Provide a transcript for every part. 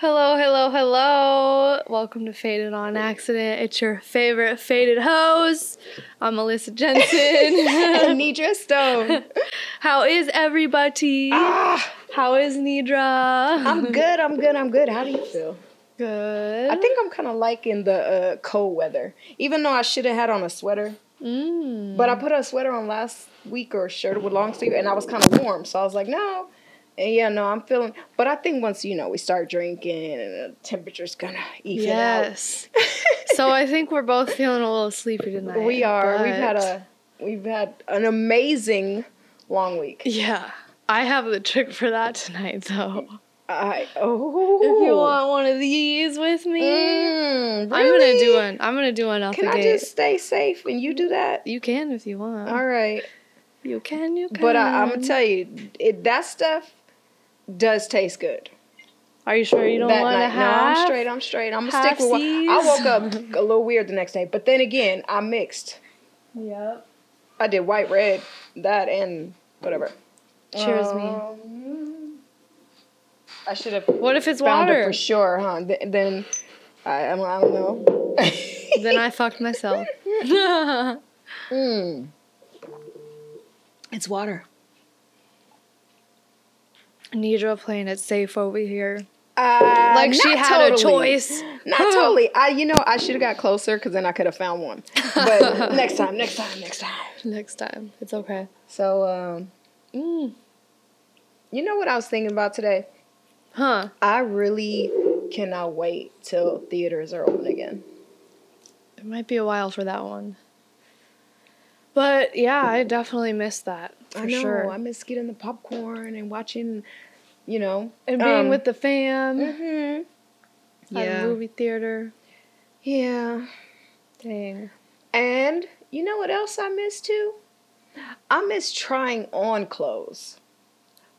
Hello, hello, hello. Welcome to Faded on Accident. It's your favorite faded host. I'm Melissa Jensen. Nidra Stone. How is everybody? Ah, How is Nidra? I'm good. I'm good. I'm good. How do you feel? good. I think I'm kind of liking the uh, cold weather, even though I should have had on a sweater. Mm. But I put a sweater on last week or a shirt with long sleeve, and I was kind of warm, so I was like, no. And yeah, no, I'm feeling. But I think once you know we start drinking and the temperature's gonna even Yes. so I think we're both feeling a little sleepy tonight. We are. We've had a we've had an amazing long week. Yeah. I have the trick for that tonight, though. I oh. If you want one of these with me, Mm, I'm gonna do one. I'm gonna do one out Can the I gate. just stay safe and you do that? You can if you want. All right. You can. You can. But I, I'm gonna tell you, it, that stuff does taste good. Are you sure you don't want to have? No, I'm straight. I'm straight. I'm gonna stick with what I woke up a little weird the next day, but then again, I mixed. Yep. I did white, red, that, and whatever. Cheers me. Um, I should have What if it's found it water? for sure, huh? Th- then I, I don't know. then I fucked myself. Mm. It's water. Nidra playing it safe over here. Uh, Like she had a choice. Not totally. I, you know, I should have got closer because then I could have found one. But next time, next time, next time. Next time. It's okay. So, um, Mm. you know what I was thinking about today? Huh. I really cannot wait till theaters are open again. It might be a while for that one. But yeah, I definitely missed that for I know. sure. I miss getting the popcorn and watching, you know, and being um, with the fam Mm-hmm. at Yeah. a movie theater. Yeah. Dang. And you know what else I miss too? I miss trying on clothes.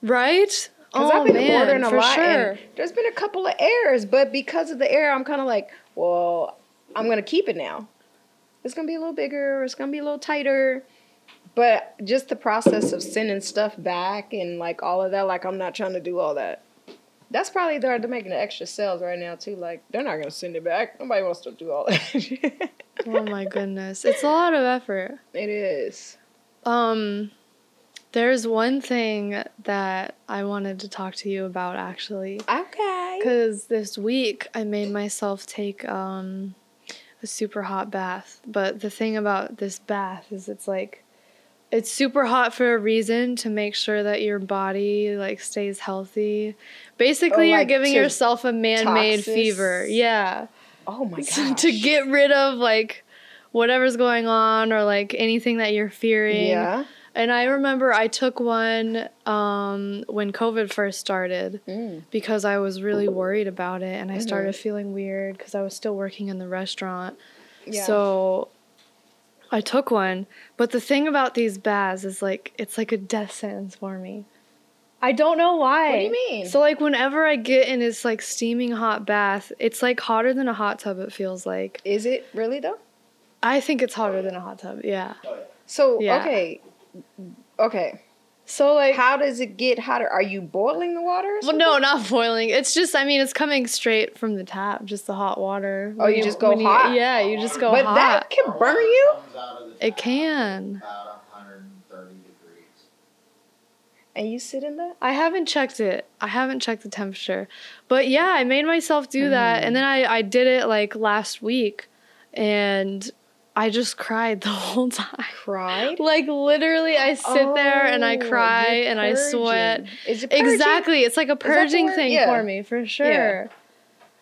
Right? Because oh, I've been man, ordering a for lot, sure. and there's been a couple of errors, but because of the error, I'm kind of like, well, I'm gonna keep it now. It's gonna be a little bigger, or it's gonna be a little tighter. But just the process of sending stuff back and like all of that, like I'm not trying to do all that. That's probably they're they're making the extra sales right now too. Like they're not gonna send it back. Nobody wants to do all that. oh my goodness. It's a lot of effort. it is. Um, there's one thing that I wanted to talk to you about actually. Okay. Because this week I made myself take um, a super hot bath. But the thing about this bath is it's like, it's super hot for a reason to make sure that your body like stays healthy. Basically, Oh, you're giving yourself a man-made toxis? fever. Yeah. Oh my gosh. to get rid of like whatever's going on or like anything that you're fearing. Yeah. And I remember I took one um, when COVID first started Mm. because I was really worried about it and I Mhm. started feeling weird because I was still working in the restaurant. Yeah. So I took one. But the thing about these baths is like it's like a death sentence for me. I don't know why. What do you mean? So like whenever I get in this like steaming hot bath, it's like hotter than a hot tub it feels like. Is it really though? I think it's hotter than a hot tub. Yeah. So Yeah. okay, okay. So like How does it get hotter? Are you boiling the water? Well, no, not boiling. It's just, I mean, it's coming straight from the tap, just the hot water. Oh, When you just go hot? yeah, you just go but hot. that can burn you. Comes out of the It can. About 130 degrees. And you sit in that? I haven't checked it. I haven't checked the temperature. But yeah, I made myself do that. Mm-hmm. And then I, I did it like last week. And I just cried the whole time. Cried. Like literally, I sit there and I Oh, cry and I sweat. Is it purging? Exactly. It's like a purging thing Yeah. for me, for sure.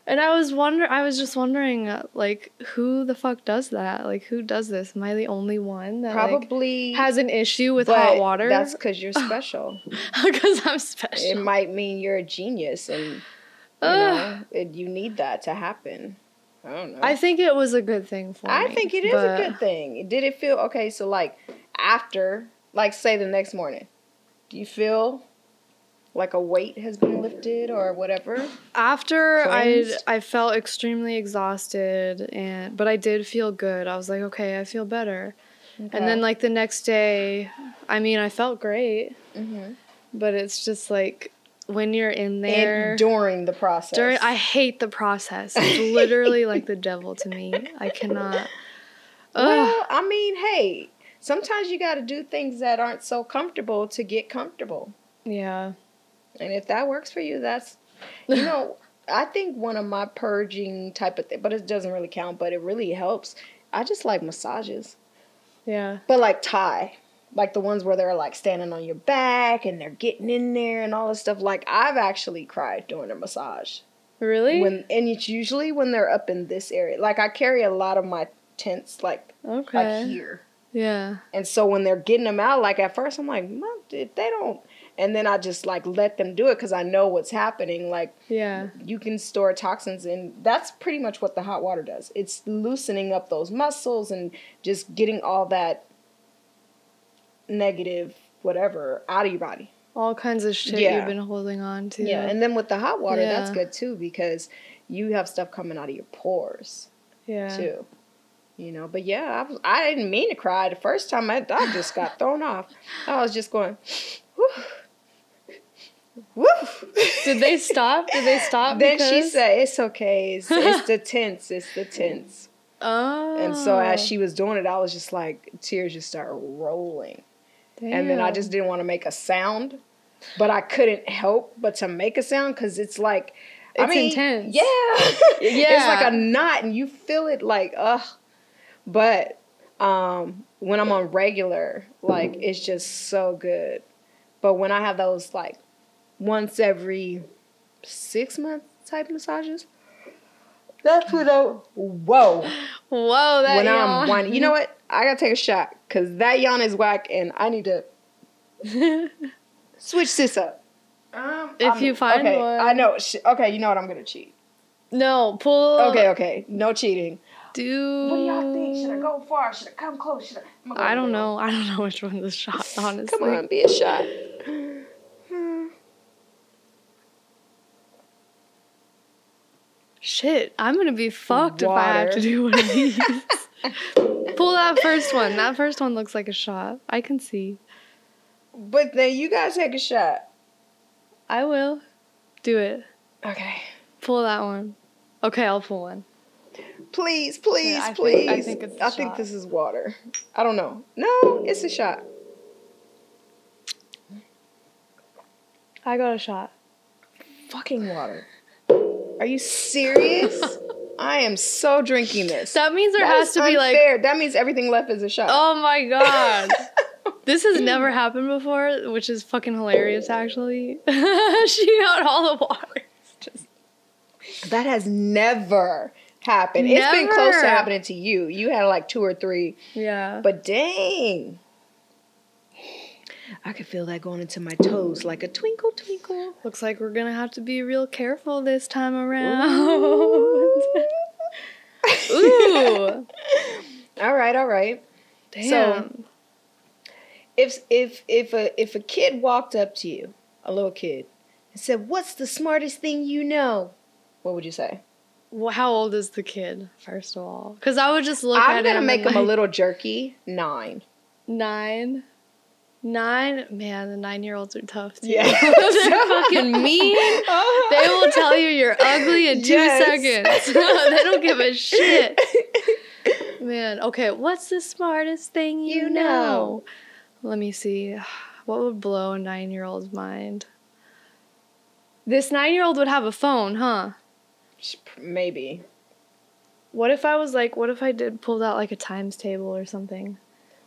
And I was wonder I was just wondering uh, like who the fuck does that? Like who does this? Am I the only one that like, Probably has an issue with hot water? That's because you're special. because I'm special. it might mean you're a genius, and you know it, you need that to happen. I don't know. I think it was a good thing for I me. I think it is but a good thing. Did it feel okay? So like after, like say the next morning, do you feel like a weight has been lifted or whatever? After I I felt extremely exhausted and but I did feel good. I was like, okay, I feel better. And then like the next day, I mean, I felt great, hmm but it's just like when you're in there and during the process. during I hate the process. It's literally like the devil to me. I cannot. Ugh. well, I mean, hey, sometimes you got to do things that aren't so comfortable to get comfortable. yeah. And if that works for you, that's you know, I think one of my purging type of thing, but it doesn't really count, but it really helps. I just like massages. Yeah. But like Thai, like the ones where they're like standing on your back and they're getting in there and all this stuff. Like I've actually cried during a massage. Really? When and it's usually when they're up in this area. Like I carry a lot of my tents like okay. like here. Yeah. And so when they're getting them out, like at first I'm like, "Mom, if they don't and then I just like let them do it because I know what's happening. Like Yeah. you can store toxins in that's pretty much what the hot water does it's loosening up those muscles and just getting all that negative whatever out of your body All kinds of shit Yeah. you've been holding on to. yeah and then with the hot water that's good too because you have stuff coming out of your pores yeah. too you know but yeah I, was, I didn't mean to cry the first time I, I just got thrown off i was just going whew, whew. Did they stop? Did they stop? then she said it's okay it's, it's the tense it's the tense Oh. And so as oh. she was doing it, I was just like, tears just started rolling. And then I just didn't want to make a sound, but I couldn't help but to make a sound because it's like, I It's mean, intense. Yeah. yeah. It's like a knot and you feel it like, ugh. But um, when I'm on regular, like, it's just so good. But when I have those like once every six month type massages, that's when I, whoa Whoa, that when yawn. I'm whining. You know what? I gotta take a shot because that yawn is whack, and I need to switch this up. Um, If you find okay, one. I know. Sh- okay, you know what? I'm gonna cheat. no, pull. Okay, okay, no cheating. Dude. What do y'all think? Should I go far? Should I come close? Should I? I'm go I don't know. I don't know which one to shot, honestly. Come on, be a shot. Shit, I'm gonna be fucked if I have to do one of these. Pull that first one. That first one looks like a shot. I can see. But then you gotta take a shot. I will. Do it. Okay. Pull that one. Okay, I'll pull one. Please, please, I think- please. I think it's a I think this is water. I don't know. No, it's a shot. I got a shot. Fucking water. Are you serious? I am so drinking this. That means there That has to be like. unfair. That means everything left is a shot. Oh my god. This has never happened before, which is fucking hilarious actually. she got all the water. Just That has never happened. It's been close to happening to you. You had like two or three, yeah. but dang. I could feel that going into my toes like a twinkle, twinkle. Looks like we're gonna have to be real careful this time around. Ooh. all right, all right. Damn. If if if a if a kid walked up to you, a little kid, and said, "What's the smartest thing you know?" What would you say? well, how old is the kid, first of all? Because I would just look at it. I'm at gonna him make him a little jerky. Nine. nine. Nine, man, the nine year olds are tough too. Yeah. They're fucking mean. They will tell you you're ugly in two Yes. seconds. they don't give a shit. Man, okay, what's the smartest thing you, You know? know. Let me see. What would blow a nine year old's mind? This nine year old would have a phone, huh? Maybe. What if I was like, what if I did pulled out like a times table or something?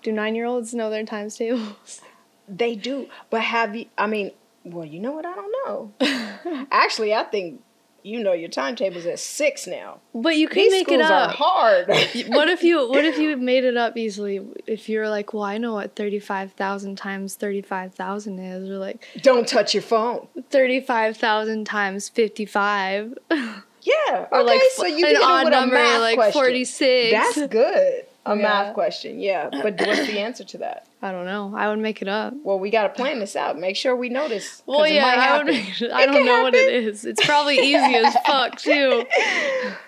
Do nine year olds know their times tables? They do, but have you? I mean, well, you know what? I don't know. Actually, I think you know your timetables at six now. But you can These make it are up. hard. what if you what if you made it up easily? If you're like, well, I know what thirty five thousand times thirty five thousand is, or like don't touch your phone. thirty five thousand times fifty five, Yeah. or okay, like so you an odd number, like forty six. That's good. A Yeah. math question, yeah. But what's the answer to that? I don't know. I would make it up. Well, we got to plan this out. Make sure we know this. 'cause Well, it yeah, I would. happen. I don't know what it happen. is. It's probably easy as fuck too.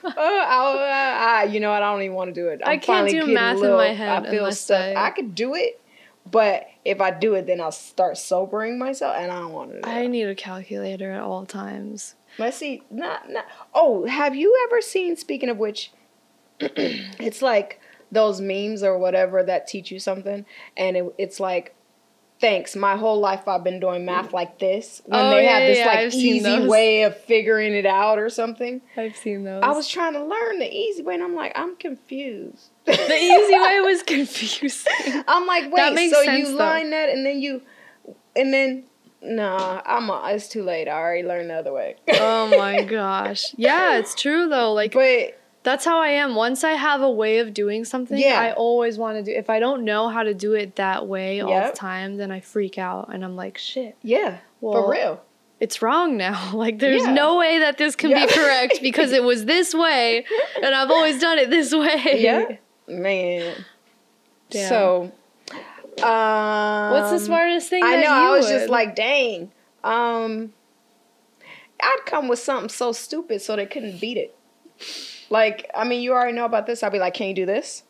Oh, I'll, uh, you know what? I don't even want to do it. I'm I can't do math a in my head I feel stuff. I- I could do it, But if I do it, then I'll start sobering myself, and I don't want to. Do I need a calculator at all times. Let's see. Not, not. Oh, have you ever seen? Speaking of which, it's like those memes or whatever that teach you something, and it, it's like, thanks. My whole life I've been doing math like this. When Oh, they yeah, have this yeah, like I've easy way of figuring it out or something. I've seen those. I was trying to learn the easy way, and I'm like, I'm confused. the easy way was confusing. I'm like, wait, That makes so sense, you though. line that and then you, and then, nah, I'm. A, it's too late. I already learned the other way. oh my gosh. Yeah, it's true though. Like but that's how I am. Once I have a way of doing something, Yeah. I always want to do. If I don't know how to do it that way all the time, then I freak out and I'm like, shit. yeah, Well, for real. It's wrong now. Like there's Yeah. no way that this can Yeah. be correct because it was this way and I've always done it this way. Yeah, man. Damn. So, um, What's the smartest thing I that know. you I was would? just like, dang. Um, I'd come with something so stupid so they couldn't beat it. Like, I mean, you already know about this. I'd be like, can you do this?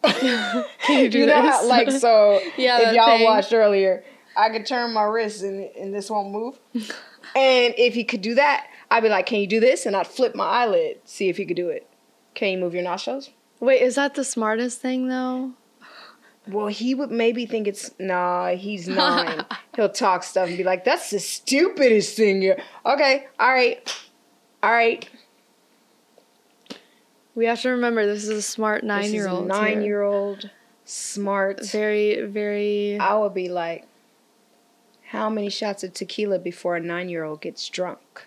Can you do you know this? how, like so Yeah, if y'all thing. watched earlier i could turn my wrist and, and this won't move and if he could do that i'd be like can you do this and i'd flip my eyelid see if he could do it can you move your nostrils Wait, is that the smartest thing though? well he would maybe think it's nah he's nine he'll talk stuff and be like that's the stupidest thing you okay all right all right We have to remember this is a smart This nine year old. nine-year-old smart Very, very. i would be like how many shots of tequila before a nine-year-old gets drunk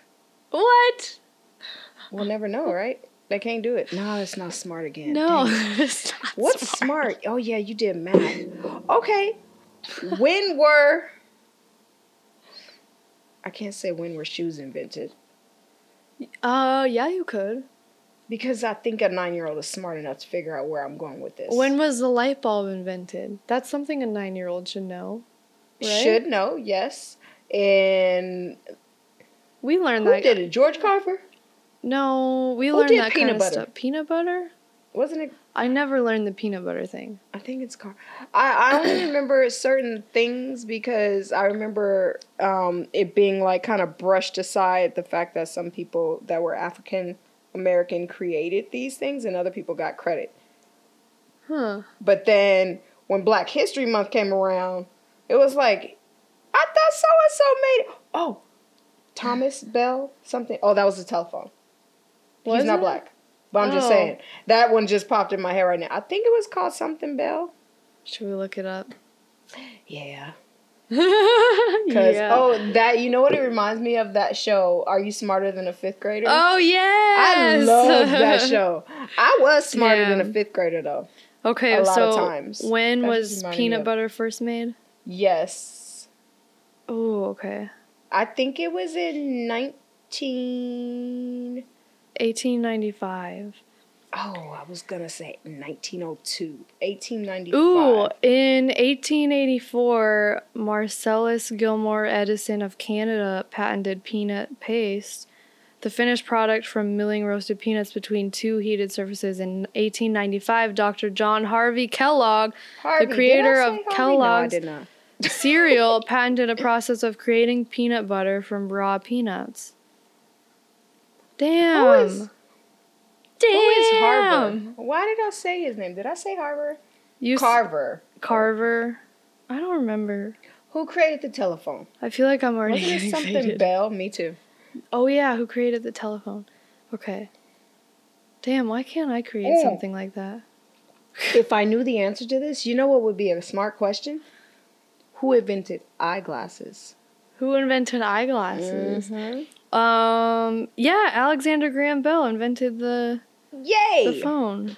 What? We'll never know, right? They can't do it. No, it's not smart again. No. It's not What's smart? Oh yeah, you did math. Okay. When were I can't say when were shoes invented Uh, yeah, you could. Because I think a nine-year-old is smart enough to figure out where I'm going with this. When was the light bulb invented? That's something a nine year old should know. right? should know, yes. And We learned who that. did it? George Carver? No, we Who learned that peanut kind of butter? stuff. Peanut butter? Wasn't it? I never learned the peanut butter thing. I think it's Car. I, I only remember certain things because I remember um, it being like kind of brushed aside the fact that some people that were African American created these things and other people got credit. Huh. But then when Black History Month came around, it was like, I thought so and so made it. Oh, Thomas Bell something. Oh, that was the telephone. Was He's not it? black. But I'm just Oh. saying that one just popped in my head right now. I think it was called something Bell. Should we look it up? Yeah. Cause yeah. oh that you know what it reminds me of that show. Are you smarter than a fifth grader? Oh yeah, I love that show. I was smarter than a fifth grader though. Okay, A lot so of times. when That was peanut butter first made? Yes, Oh, okay. I think it was in nineteen. 1895. Oh, I was gonna say 1902, 1895. Ooh, in 1884, Marcellus Gilmore Edison of Canada patented peanut paste, the finished product from milling roasted peanuts between two heated surfaces. In 1895, Dr. John Harvey Kellogg, Harvey, I creator of Harvey? No, Kellogg's not. cereal, patented a process of creating peanut butter from raw peanuts. Damn. Who is- Damn. Who is Harvard? Why did I say his name? Did I say Harvard? You s- Carver. Carver. I don't remember. Who created the telephone? I feel like I'm already Wasn't it something faded. Bell? Me too. Oh yeah, who created the telephone? Okay. Damn, why can't I create Mm. something like that? If I knew the answer to this, you know what would be a smart question? Who invented eyeglasses? Who invented eyeglasses? Mhm. Um, yeah, Alexander Graham Bell invented the Yay! the phone.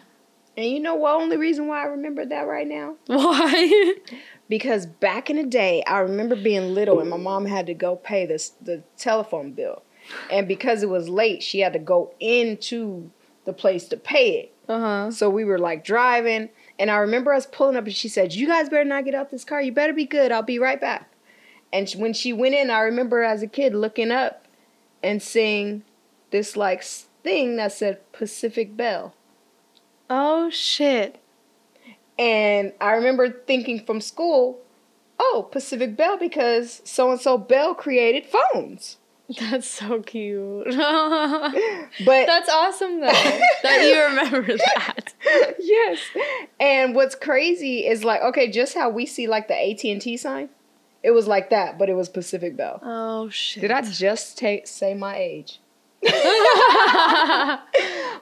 And you know what? Only reason why I remember that right now Why? because back in the day, I remember being little and my mom had to go pay this the telephone bill, and because it was late, she had to go into the place to pay it. uh huh. So we were like driving, and I remember us pulling up, and she said, "You guys better not get out this car. You better be good. I'll be right back." And when she went in, I remember as a kid looking up and seeing this like thing that said Pacific Bell, Oh shit. And I remember thinking from school, oh, Pacific Bell because so and so Bell created phones. That's so cute. But That's awesome though that you remember that. yes. And what's crazy is like, okay, just how we see like the AT&T sign, it was like that, but it was Pacific Bell. Oh shit. Did I just ta- say my age? I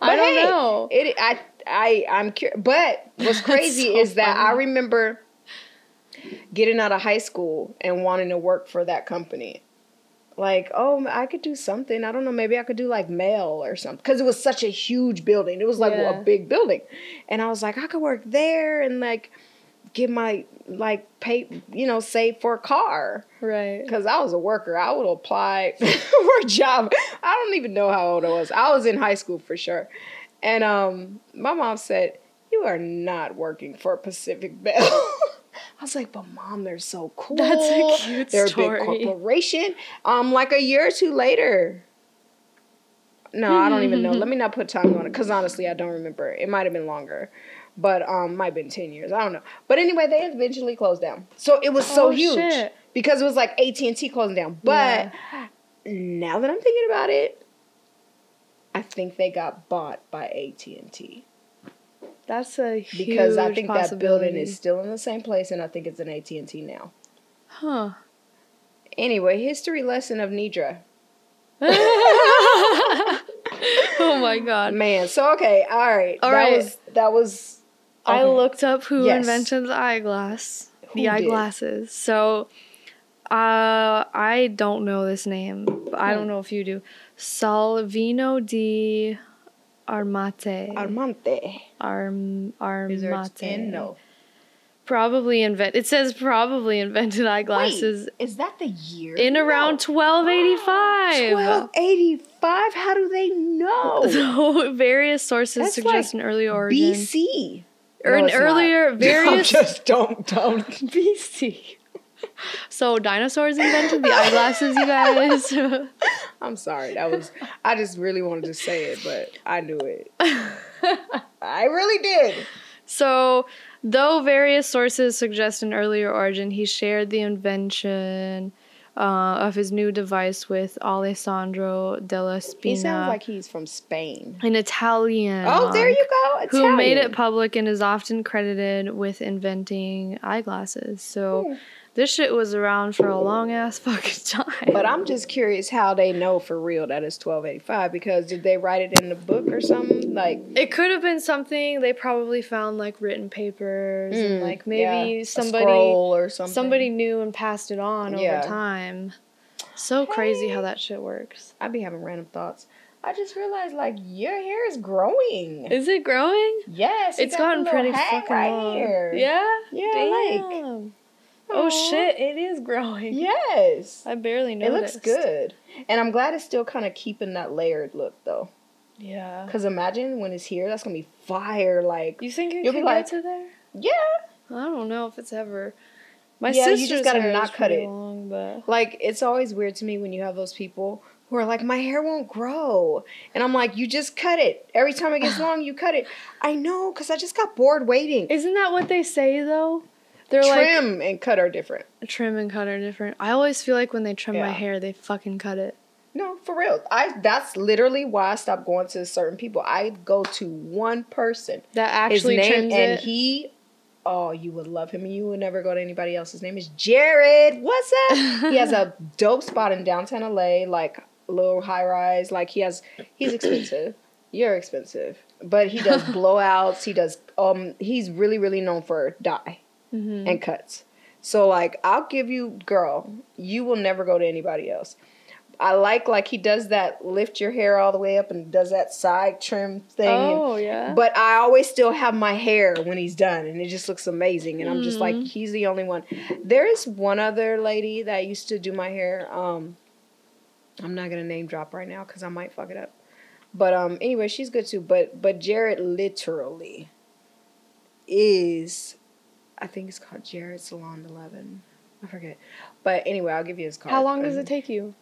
But don't hey, know. It I I I'm curious. But what's crazy so is that I remember getting out of high school and wanting to work for that company. Like, oh, I could do something. I don't know. Maybe I could do like mail or something because it was such a huge building. It was like Yeah. a big building, and I was like, I could work there and like get my like pay, you know, save for a car. Right. Because I was a worker, I would apply for a job. I don't even know how old I was. I was in high school for sure. And um, my mom said, You are not working for Pacific Bell. I was like, but mom, they're so cool. That's a cute They're story. a big corporation. Um, like a year or two later. No, I don't even know. Let me not put time on it because honestly, I don't remember. It might have been longer, but um, might have been ten years. I don't know. But anyway, they eventually closed down. So it was so Oh, huge shit. because it was like AT and T closing down. But now that I'm thinking about it, I think they got bought by AT and T That's a huge because I think that building is still in the same place, and I think it's an AT and T now. Huh. Anyway, history lesson of Nidra. oh my god. Man, so okay, all right, All that right. was that was. I looked up who Yes. invented the eyeglass. Who the did? eyeglasses. So uh I don't know this name. But I Hmm. don't know if you do. Salvino di Armate. Armante. Arm Armate. N? No. Probably invent. It says probably invented eyeglasses Wait, is that the year? in around 1285. twelve eighty five. How do they know? So various sources That's suggest like an early origin. BC. Or an earlier Don't various just don't don't. be BC. So dinosaurs invented the eyeglasses, you guys. I'm sorry. That was. I just really wanted to say it, but I knew it. I really did. so, though various sources suggest an earlier origin, he shared the invention uh, of his new device with Alessandro della Spina, He sounds like he's from Spain. an Italian. Oh, there you go. Who made it public and is often credited with inventing eyeglasses. So, Hmm. This shit was around for a long ass fucking time. But I'm just curious how they know for real that it's 1285 because did they write it in the book or something? Like It could have been something they probably found like written papers and mm, like maybe yeah, somebody or something. somebody knew and passed it on Yeah. over time. So crazy how that shit works. I'd be having random thoughts. I just realized like your hair is growing. Is it growing? yes, it's It's got gotten pretty fucking right long. here. Yeah? Yeah, like- Damn. Oh shit, it is growing. Yes. I barely noticed. It looks good. And I'm glad it's still kind of keeping that layered look though. Yeah. Cause imagine when it's here, that's gonna be fire. Like, You think it You'll be could like- to there? yeah, I don't know if it's ever. My Yeah, you just gotta hair not cut it. long, but like it's always weird to me when you have those people who are like, my hair won't grow, and I'm like, you just cut it. Every time it gets long, you cut it. I know, cause I just got bored waiting. isn't that what they say though? They're like Trim and cut are different. trim and cut are different. I always feel like when they trim my hair, they fucking cut it. No, for real. I that's literally why I stopped going to certain people. I go to one person. That actually name trims and it. he oh, you would love him and you would never go to anybody else. His name is Jared. What's up? he has a dope spot in downtown LA, like a little high rise. Like he has he's expensive. You're expensive. But he does blowouts. He does um he's really, really known for dye Mhm. and cuts. So like I'll give you girl, you will never go to anybody else. I like like he does that lift your hair all the way up and does that side trim thing. and- Oh yeah. but I always still have my hair when he's done, and it just looks amazing. And I'm just like, Mm-hmm. he's the only one. There is one other lady that used to do my hair. Um, I'm not gonna name drop right now because I might fuck it up. But um, anyway, she's good too. But but Jared literally is, I think it's called Jared Salon Eleven. I forget. But anyway, I'll give you his card. How long does Um, it take you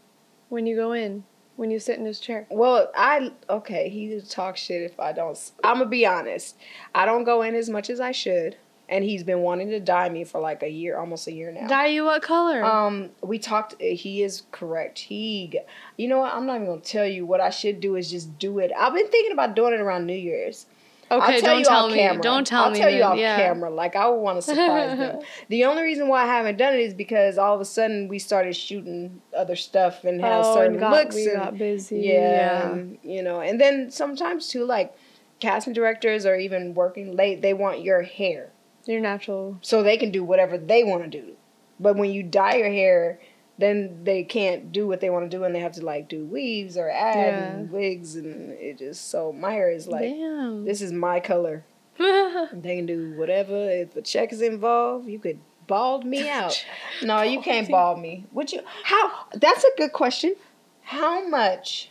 when you go in? When you sit in his chair? Well, I okay. He talks shit if I don't. I'm gonna be honest. I don't go in as much as I should, and he's been wanting to dye me for like a year, almost a year now. Dye you what color? Um, we talked. He is correct. He, you know what? I'm not even gonna tell you what I should do. Is just do it. I've been thinking about doing it around New Year's. Okay, I'll tell don't tell off me. camera. Don't tell me. I'll tell you off yeah. camera. Like I want to surprise them. The only reason why I haven't done it is because all of a sudden we started shooting other stuff and has Oh, certain and got, looks. we and, got busy. yeah, and, you know, and then sometimes too, like casting directors or even working late, they want your hair You're natural. so they can do whatever they want to do. But when you dye your hair, then they can't do what they want to do, and they have to like do weaves or add and wigs, and it just so my hair is like Damn. this is my color. They can do whatever. If a check is involved, you could bald me out. No, you can't bald me. Would you? How? That's a good question. How much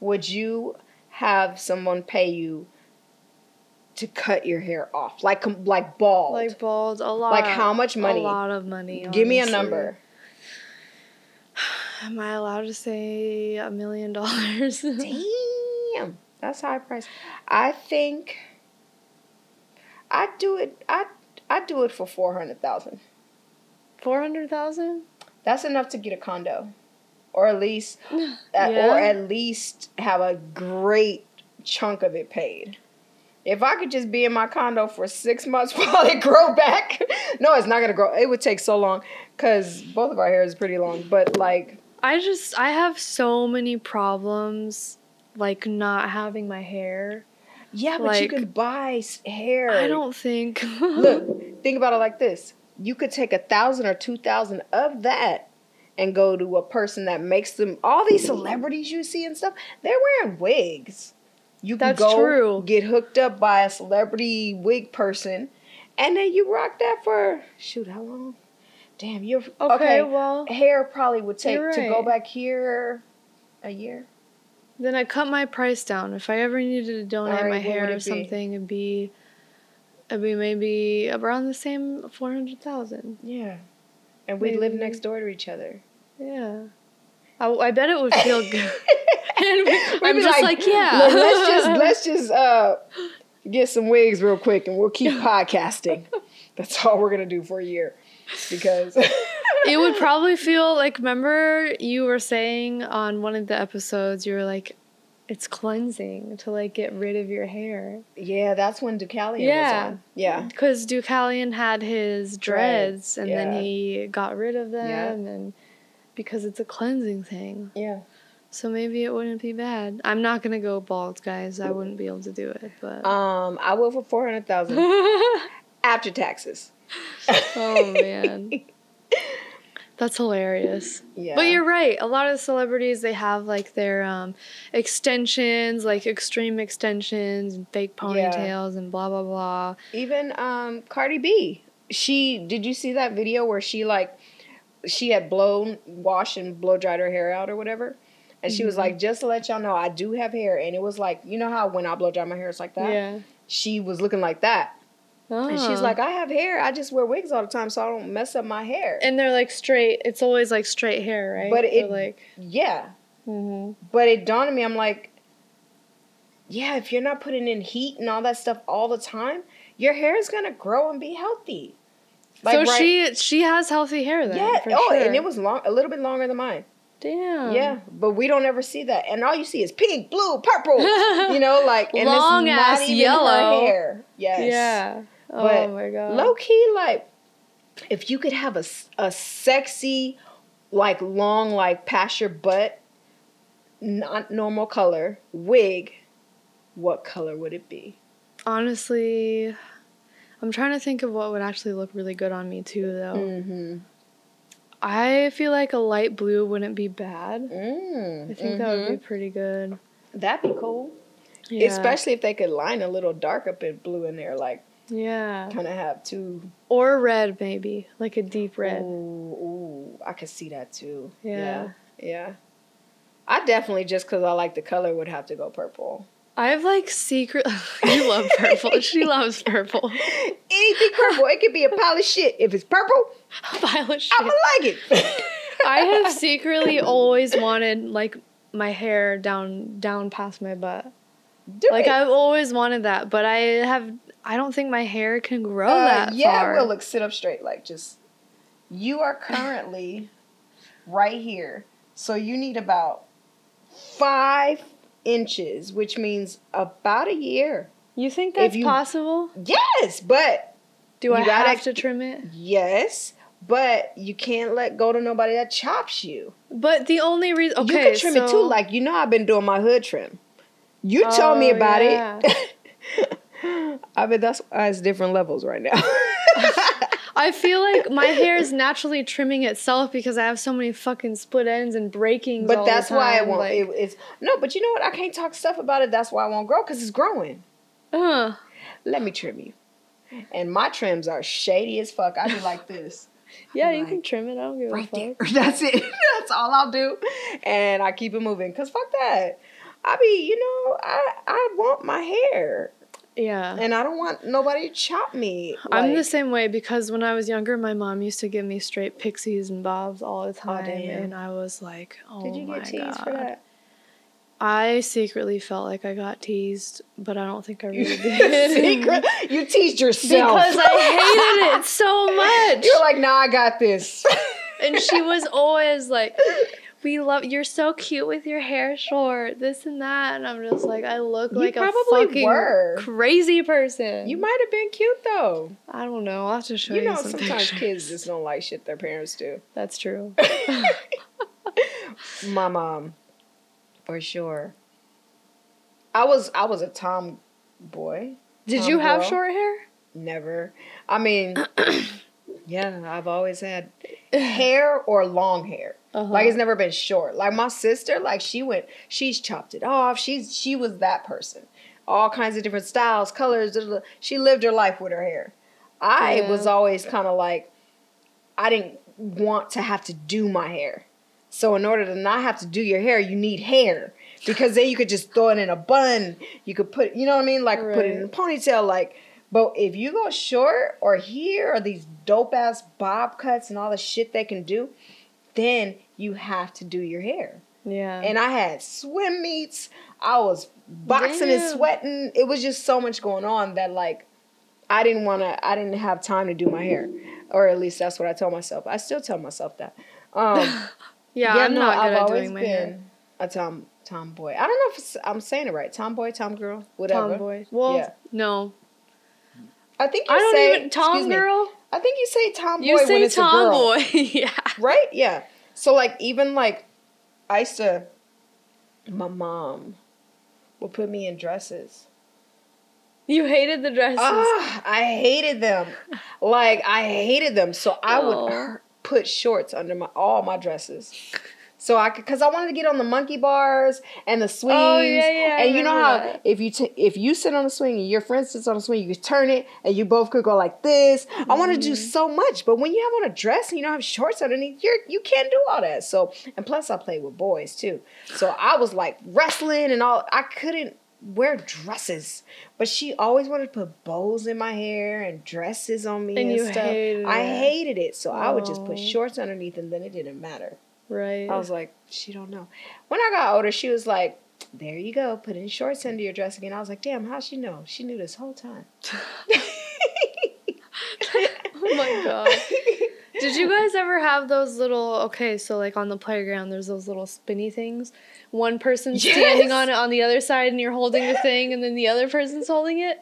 would you have someone pay you to cut your hair off, like like bald? like bald, a lot. Like how much money? A lot of money. Give me a number. Am I allowed to say a million dollars? Damn, that's high price. I think I'd do it. I I'd do it for four hundred thousand. Four hundred thousand? That's enough to get a condo, or at least, Yeah. or at least have a great chunk of it paid. If I could just be in my condo for six months while it grow back, no, it's not gonna grow. It would take so long because both of our hair is pretty long. But like, I just I have so many problems like not having my hair. yeah, but you can buy hair. I don't think Look, think about it like this: you could take a thousand or two thousand of that and go to a person that makes them. All these celebrities you see and stuff, they're wearing wigs. You can That's go true. get hooked up by a celebrity wig person, and then you rock that for shoot how long? Damn, you're Okay, okay. well hair probably would take You're to go back here a year. then I cut my price down. If I ever needed to donate Alright, my hair or be? something, it'd be it'd be maybe around the same four hundred thousand. Yeah, and we live next door to each other. Yeah. I, I bet it would feel good. and we- I'm just like, yeah. Look, let's just let's just uh get some wigs real quick and we'll keep podcasting. That's all we're gonna do for a year. Because it would probably feel like remember you were saying on one of the episodes you were like it's cleansing to like get rid of your hair Yeah, that's when Deucalion Yeah. was on. Yeah. because Deucalion had his dreads Dreads, and yeah. then he got rid of them Yeah. and because it's a cleansing thing Yeah. so maybe it wouldn't be bad i'm not gonna go bald guys i wouldn't be able to do it but Um, I will for four hundred thousand after taxes. oh man that's hilarious Yeah. But you're right. A lot of celebrities they have like their um, extensions, like extreme extensions and fake Yeah. ponytails and blah blah blah. Even um Cardi B. She did you see that video where she like she had blown washed and blow dried her hair out or whatever? And she was Mm-hmm. like, just to let y'all know, I do have hair. And it was like, you know how when I blow dry my hair, it's like that? Yeah. She was looking like that. And she's Oh. like, I have hair. I just wear wigs all the time so I don't mess up my hair. and they're like straight. It's always like straight hair, right? But it- like, yeah. hmm But it dawned on me, I'm like, yeah, if you're not putting in heat and all that stuff all the time, your hair is gonna grow and be healthy. so right- she she has healthy hair then. yeah. Oh, sure. and it was long, a little bit longer than mine. damn. Yeah, but we don't ever see that, and all you see is pink, blue, purple. you know, like and Long it's not ass even yellow. Hair. Yes. Yeah. Oh But my god. Low key, like, if you could have a, a sexy, like, long, like, past your butt, not normal color wig, what color would it be? Honestly, I'm trying to think of what would actually look really good on me too, though. Mm-hmm. I feel like a light blue wouldn't be bad. Mm, I think that would be pretty good. That'd be cool. Yeah. Especially if they could line a little dark up in blue in there, like, yeah. kind of have two. Or red, maybe. Like a deep red. Ooh, ooh, I could see that too. Yeah. Yeah. yeah. I definitely, just because I like the color, would have to go purple. I have like secret. you love purple. she loves purple. Anything purple, it could be a pile of shit. If it's purple, Violet shit. I'ma like it. I have secretly always wanted like my hair down down past my butt. Do Like it. I've always wanted that, but I have. I don't think my hair can grow Uh, that yeah, far. well, look, sit up straight. Like, just you are currently right here, so you need about five inches, which means about a year. you think that's you- possible? Yes, but Do I gotta- have to trim it? yes, but you can't let go to nobody that chops you. But the only reason, okay, you can trim it too. Like you know, I've been doing my hood trim. You told me Oh, about yeah. it. I mean, that's it's different levels right now. I feel like my hair is naturally trimming itself because I have so many fucking split ends and breakings. But all the that's why I won't. Like, it, it's no. But you know what? I can't talk stuff about it. That's why I won't grow because it's growing. uh, Let me trim you. And my trims are shady as fuck. I do like this. yeah, you Like, can trim it. I don't give right a there. fuck. That's it. That's all I'll do. And I keep it moving. Cause fuck that. I be, you know, I I want my hair. Yeah. And I don't want nobody to chop me. I'm the same way because when I was younger, my mom used to give me straight pixies and bobs all the oh, time, damn. and I was like, "Oh Did you get teased god!" for that? I secretly felt like I got teased, but I don't think I really did. Secret. You teased yourself. because I hated it so much. You're like, nah, I got this. and she was always like, "We love you're so cute with your hair short, this and that." And I'm just like, I look You like a fucking were. crazy person. you might have been cute though. I don't know. I'll have to show You you, know, some sometimes pictures. kids just don't like shit their parents do. That's true. My mom, for sure. I was I was a tomboy. Did Tom you have girl. short hair? Never. I mean, yeah, I've always had hair or long hair. Uh-huh. Like it's never been short. Like my sister, like she went, she's chopped it off. She's she was that person. All kinds of different styles, colors. da, da. She lived her life with her hair. I Yeah. was always kind of like, I didn't want to have to do my hair. So in order to not have to do your hair, you need hair because then you could just throw it in a bun. You could put, you know what I mean, like put it in a ponytail. Like, but if you go short or here or these dope ass bob cuts and all the shit they can do, then you have to do your hair. yeah. And I had swim meets. I was boxing and sweating. It was just so much going on that like I didn't want to. I didn't have time to do my hair, or at least that's what I told myself. I still tell myself that. Um, yeah, I'm no, not good I've at always doing my hair. a tom tomboy. I don't know if it's, I'm saying it right. Tomboy, tomgirl, whatever. Tomboy. Well, Yeah. no. I think you I don't say even tom excuse me, girl. I think you say tomboy You when say it's a girl. tomboy. yeah. right? Yeah. So like even like I used to my mom would put me in dresses. You hated the dresses. Ah, I hated them. Like I hated them. So I Oh. would put shorts under my all my dresses. So I could, cause I wanted to get on the monkey bars and the swings. Oh, yeah, yeah, And you know how that. if you t- if you sit on the swing and your friend sits on the swing, you could turn it and you both could go like this. I want to do Mm-hmm. so much, but when you have on a dress and you don't have shorts underneath, you're you can't do all that. So and plus I played with boys too, so I was like wrestling and all. I couldn't wear dresses, but she always wanted to put bows in my hair and dresses on me And and, stuff. hated I hated it, so I would just put Oh. shorts underneath, and then it didn't matter. Right. I was like, she don't know. When I got older, she was like, there you go, put in shorts under your dress again. I was like, damn, how she know? She knew this whole time. oh my god. Did you guys ever have those little okay, so like on the playground there's those little spinny things. One person's standing on it on the other side and you're holding the thing and then the other person's holding it?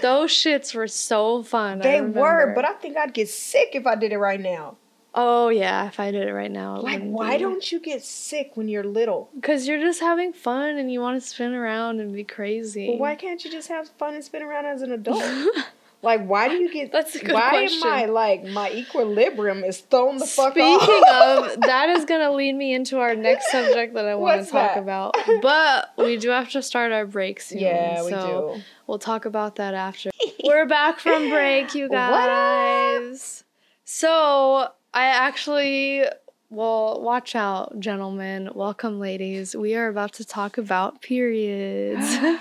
Those shits were so fun. They were, but I think I'd get sick if I did it right now. Oh yeah, if I did it right now. Like, why be. don't you get sick when you're little? Because you're just having fun and you want to spin around and be crazy. Well, why can't you just have fun and spin around as an adult? like, why do you get? That's a good why question. am I like my equilibrium is thrown the fuck Speaking off? of, that is going to lead me into our next subject that I want to talk that? about. But we do have to start our break soon. yeah, we so do. We'll talk about that after. We're back from break, you What guys. So I actually, well, watch out, gentlemen. Welcome, ladies. We are about to talk about periods. that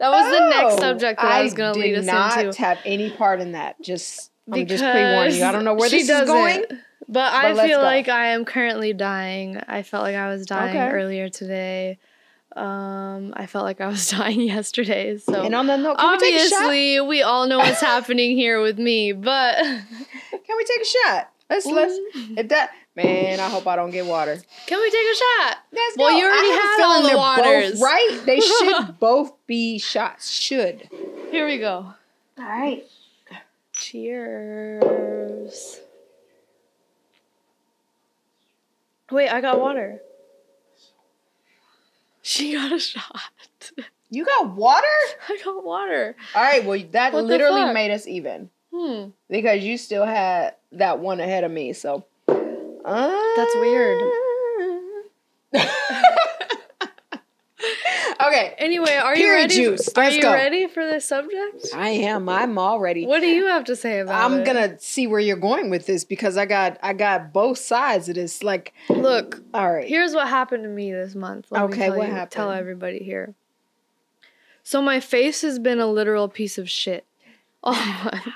was the next Oh, subject that I, was going to lead us into. I did not have any part in that. Just I'm just pre-warning you. I don't know where this is going. But I but let's feel go. like I am currently dying. I felt like I was dying Okay. earlier today. Um, I felt like I was dying yesterday. So And on that note, can we take a shot? obviously, we all know what's happening here with me, but Can we take a shot? Let's let's. If that man, I hope I don't get water. can we take a shot? Let's Well, go. you already I have a had feeling all the waters. Both right? They should both be shots. Should. Here we go. All right. Cheers. Wait, I got water. She got a shot. You got water? I got water. All right. Well, that What literally fuck? made us even Hmm. because you still had that one ahead of me. So. Uh, That's weird. okay. Anyway, are you ready? juice. Are Let's you go. ready for this subject? I am. I'm all ready. What do you have to say about it? I'm gonna see where you're going with this because I got I got both sides of this. Like, look. all right. Here's what happened to me this month. Let Okay, tell what you- Tell everybody here. So my face has been a literal piece of shit all month.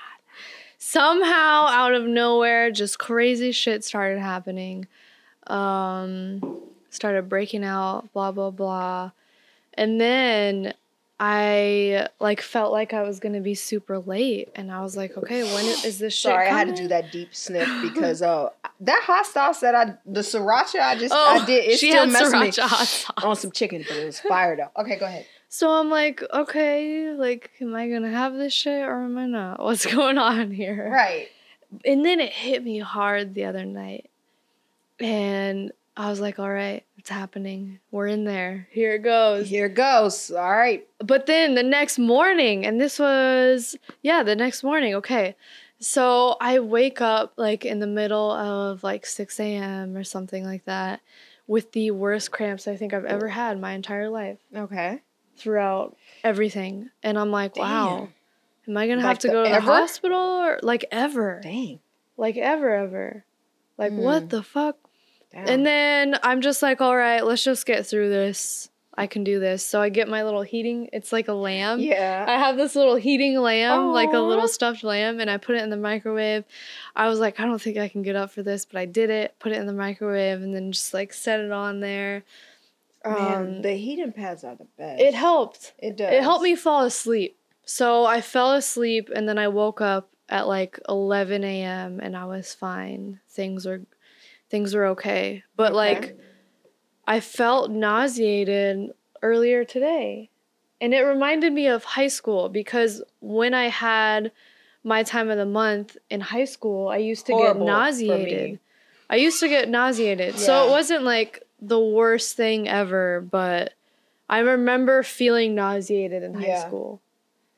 Somehow, out of nowhere, just crazy shit started happening. Um, started breaking out, blah blah blah, and then I like felt like I was gonna be super late, and I was like, okay, when is this shit? Sorry, I had to do that deep sniff because uh that hot sauce that I the sriracha I just Oh, I did it still messed me hot sauce. on some chicken, but it was fire though. Okay, go ahead. So I'm like, okay, like, am I gonna have this shit or am I not? What's going on here? Right. And then it hit me hard the other night. And I was like, all right, it's happening. We're in there. Here it goes. Here it goes. All right. But then the next morning, and this was, yeah, the next morning, okay. So I wake up like in the middle of like 6 a.m. or something like that with the worst cramps I think I've ever had my entire life Okay. Throughout everything. And I'm like, wow, am I gonna have to go to the hospital or like ever? Dang. Like ever, ever. Like Hmm. what the fuck? Damn. And then I'm just like, all right, let's just get through this. I can do this. So I get my little heating, it's like a lamb. yeah. I have this little heating lamb, like a little stuffed lamb, and I put it in the microwave. I was like, I don't think I can get up for this, but I did it, put it in the microwave, and then just like set it on there. Man, Um, the heating pads are the best. it helped. It does. It helped me fall asleep. So I fell asleep and then I woke up at like 11 a.m. and I was fine. Things were things were okay. But Okay. like I felt nauseated earlier today. And it reminded me of high school because when I had my time of the month in high school, I used to Horrible get nauseated. I used to get nauseated. So it wasn't like the worst thing ever, but I remember feeling nauseated in high Yeah. school.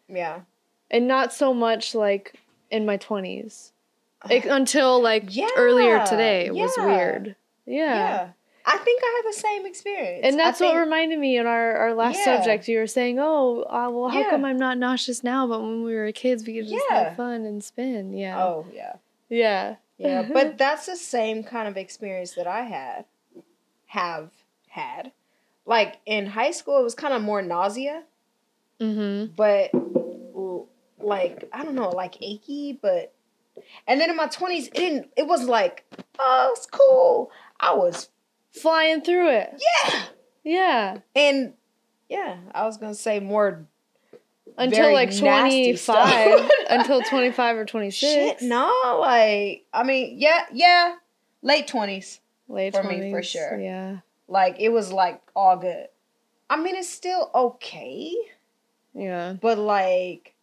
Yeah. And not so much like in my 20s. Like, until like Yeah, earlier today it was weird. Yeah. Yeah. I think I have the same experience. And that's think- what reminded me in our, our last Yeah. subject. You were saying, oh, uh, well, how Yeah. come I'm not nauseous now? But when we were kids, we could just Yeah. have fun and spin. Yeah. Oh, yeah. Yeah. Yeah, but that's the same kind of experience that I had, have had. Like in high school, it was kind of more nausea, Mm-hmm. but like I don't know, like achy. But and then in my twenties, it didn't. It was like, oh, it's cool. I was Flying through it. yeah, Yeah. and yeah, I was gonna say more. Until like 25. until 25 or 26. Shit, no, like I mean, yeah, yeah, late twenties. Late For 20s. me, for sure. Yeah. Like it was like all good. I mean, it's still okay. Yeah. But like,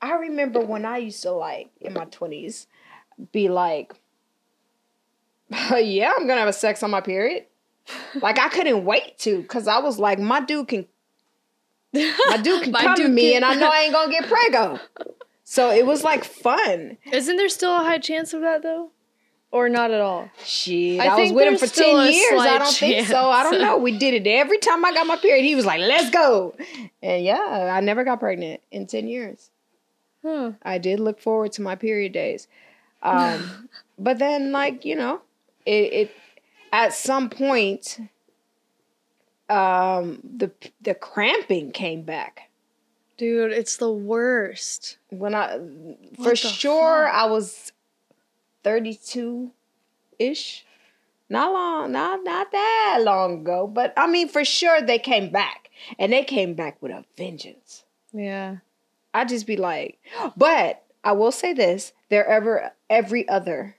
I remember when I used to like in my twenties be like, "Yeah, I'm gonna have a sex on my period." Like I couldn't wait to, cause I was like, my dude can, my dude can My come to me, can- and I know I ain't gonna get prego. So it was like fun. Isn't there still a high chance of that though? Or not at all? I Shit, I, was with him for ten years. I don't think so. I don't know. We did it every time I got my period. He was like, "Let's go," and yeah, I never got pregnant in ten years. Huh. I did look forward to my period days. Um, but then, like, you know, it, it at some point, um, the the cramping came back. Dude, it's the worst. When I, What for sure, fuck? I was thirty two ish. Not long, not not that long ago, but I mean for sure they came back. And they came back with a vengeance. Yeah. I'd just be like, but I will say this, they're ever every other.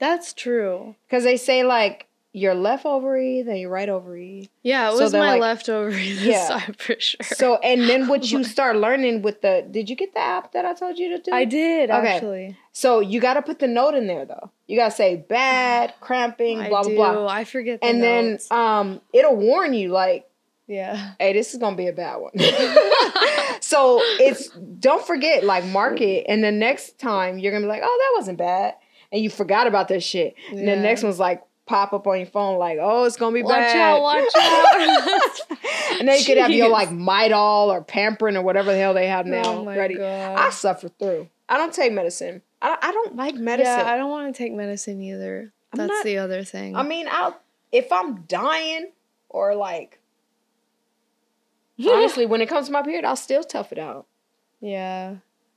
That's true. Because they say like your left ovary, then your right ovary. Yeah, it was they're my like- ovary. this Yeah. time for sure. So and then what you start learning with the did you get the app that I told you to do? I did Okay. actually. So you gotta put the note in there though. You gotta say bad, cramping, I blah do. blah blah. I forget. The And then um it'll warn you like yeah. hey, this is gonna be a bad one. so it's don't forget, like mark it, and the next time you're gonna be like, oh, that wasn't bad, and you forgot about this shit. And the next one's like pop up on your phone, like, oh, it's gonna be Watch bad. out! Watch out! and then you could have your like Midol or Pamprin or whatever the hell they have oh now oh ready. god. I suffer through. I don't take medicine. I, I don't like medicine. Yeah, I don't want to take medicine either. I'm That's not- the other thing. I mean, I'll if I'm dying or like honestly, when it comes to my period, I'll still tough it out. yeah,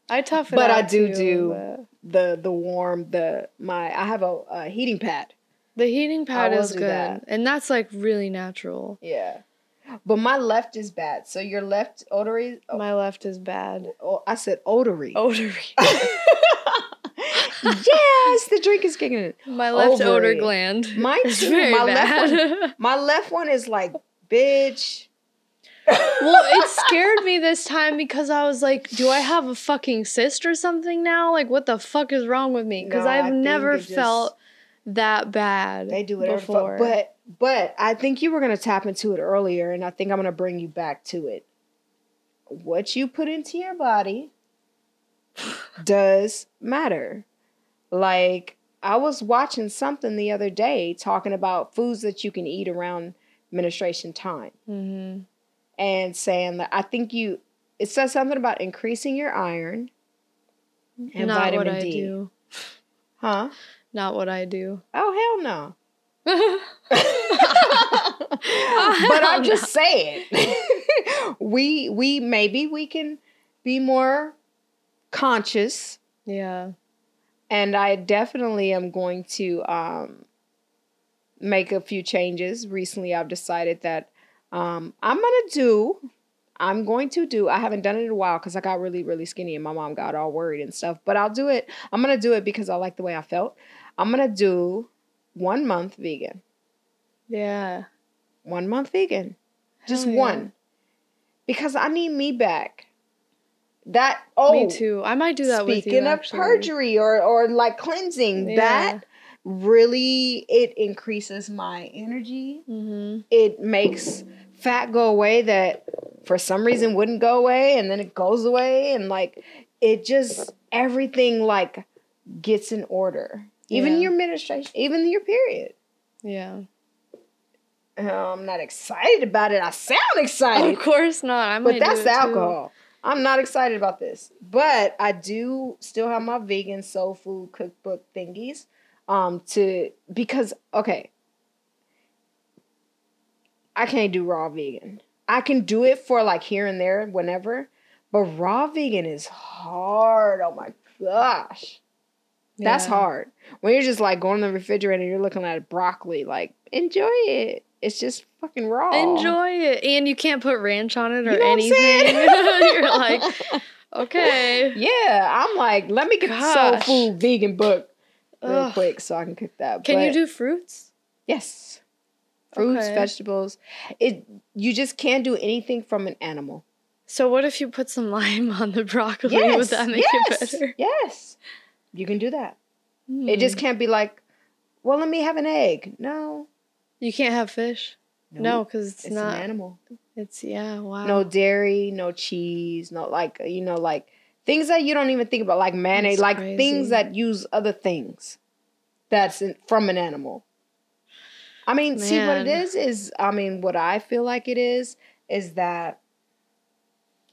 I tough it But out I do too, do- but The the warm the my I have a, a heating pad. The heating pad is good, that. and that's like really natural. Yeah, but my left is bad. So your left odori. Oh, My left is bad. oh, oh I said odori. Odor. yes, the drink is kicking in. My left odor gland. Mine too. My left bad. My left one is like bitch. well, it scared me this time because I was like, do I have a fucking cyst or something now? Like, what the fuck is wrong with me? Because No, I've never it felt that bad. They do fuck- before. But but I think you were gonna tap into it earlier, and I think I'm gonna bring you back to it. What you put into your body does matter. Like I was watching something the other day talking about foods that you can eat around menstruation time, Mhm. and saying that I think you. It says something about increasing your iron and not vitamin D. do. Huh? Not what I do. Oh hell no. But I'm just saying, we we maybe we can be more conscious, yeah. and I definitely am going to um, make a few changes. Recently, I've decided that um, I'm gonna do. I'm going to do. I haven't done it in a while because I got really, really skinny, and my mom got all worried and stuff. But I'll do it. I'm gonna do it because I like the way I felt. I'm gonna do one month vegan. Yeah. one month vegan. Just yeah. one. Because I need me back. That oh Me too. I might do that with you. speaking of actually. perjury or or like cleansing, Yeah. that really it increases my energy. Mm-hmm. It makes fat go away that for some reason wouldn't go away and then it goes away and like it just everything like gets in order. Even Yeah. your menstruation, even your period. Yeah. Uh, I'm not excited about it. I sound excited. Of course not. I but that's the too. alcohol. I'm not excited about this, but I do still have my vegan soul food cookbook thingies. Um, to because okay, I can't do raw vegan. I can do it for like here and there, whenever, but raw vegan is hard. Oh my gosh, that's hard. When you're just like going in the refrigerator, and you're looking at broccoli. Like enjoy it. It's just fucking raw. Enjoy it, and you can't put ranch on it or You know anything. You're like, okay. Yeah, I'm like, let me get the soul food vegan book real Ugh. quick so I can cook that. Can you do fruits? yes, fruits, Okay. vegetables. It you just can't do anything from an animal. So what if you put some lime on the broccoli? Yes, Would that make yes, it better? Yes, you can do that. It just hmm. can't be like, well, let me have an egg. No, you can't have fish. No, because it's, it's not. an animal. It's yeah. Wow. No dairy, no cheese, no like uh, you know like things that you don't even think about, like mayonnaise, That's like crazy. things that use other things that's in, from an animal. I mean, see what it is is I mean what I feel like it is is that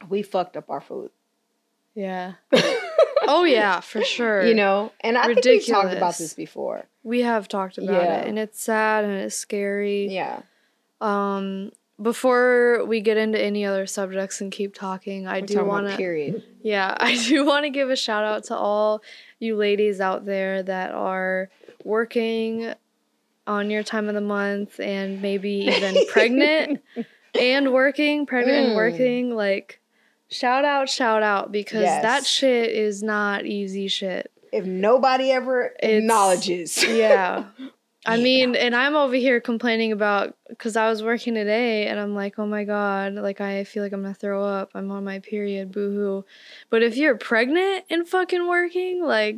we fucked up our food. Yeah. oh yeah, for sure. You know, and I think we've talked about this before. we have talked about Yeah. it, and it's sad and it's scary. Yeah. Um, before we get into any other subjects and keep talking, I We're do want to. period. Yeah, I do want to give a shout out to all you ladies out there that are working on your time of the month and maybe even pregnant and working, pregnant and Mm. working, like shout out, shout out because that shit is not easy shit. If nobody ever It's- acknowledges. Yeah. I Yeah. mean, and I'm over here complaining about because I was working today and I'm like, oh my God, like I feel like I'm gonna throw up. I'm on my period, boo hoo. But if you're pregnant and fucking working, like,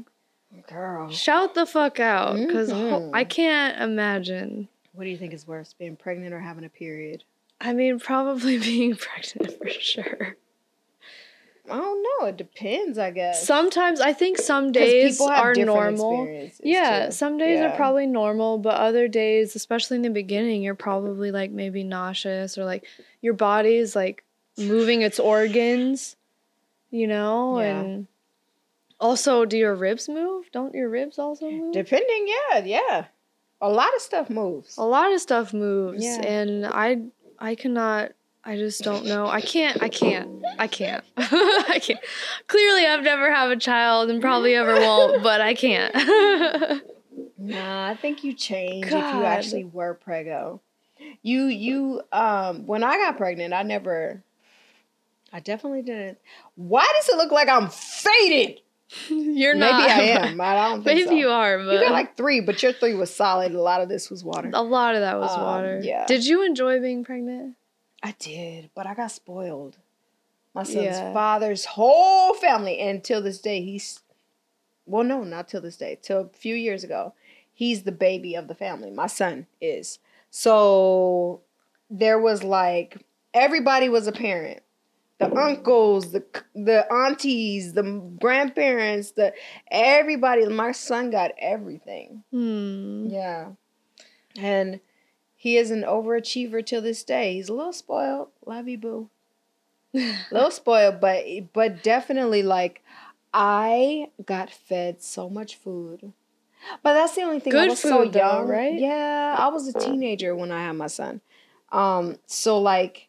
Girl. shout the fuck out because Mhm. I can't imagine. What do you think is worse, being pregnant or having a period? I mean, probably being pregnant for sure. I don't know. It depends, I guess. Sometimes I think some days are normal. Yeah, too. some days Yeah. are probably normal, but other days, especially in the beginning, you're probably like maybe nauseous or like your body's like moving its organs, you know? Yeah. And also, do your ribs move? Don't your ribs also move? Depending, yeah, yeah. A lot of stuff moves. A lot of stuff moves, Yeah. and I I cannot. I just don't know. I can't. I can't. I can't. I can't. Clearly, I've never had a child and probably ever won't, but I can't. Nah, I think you change if you actually were prego. You you um when I got pregnant, I never I definitely didn't. Why does it look like I'm faded? You're Maybe not. Maybe I am. I don't think Maybe so. you are, but You got like three, but your three was solid. A lot of this was water. a lot of that was Um, water. yeah. Did you enjoy being pregnant? I did, but I got spoiled. My son's Yeah. father's whole family, and till this day, he's well, no, not till this day. Till a few years ago, he's the baby of the family. My son is. So there was like everybody was a parent. The uncles, the the aunties, the grandparents, the everybody. My son got everything. Hmm. Yeah. And he is an overachiever till this day. He's a little spoiled. Love you, boo. A little spoiled, but but definitely like I got fed so much food. But that's the only thing. I Good was so food, though, young, right? Yeah, I was a teenager when I had my son. Um, so like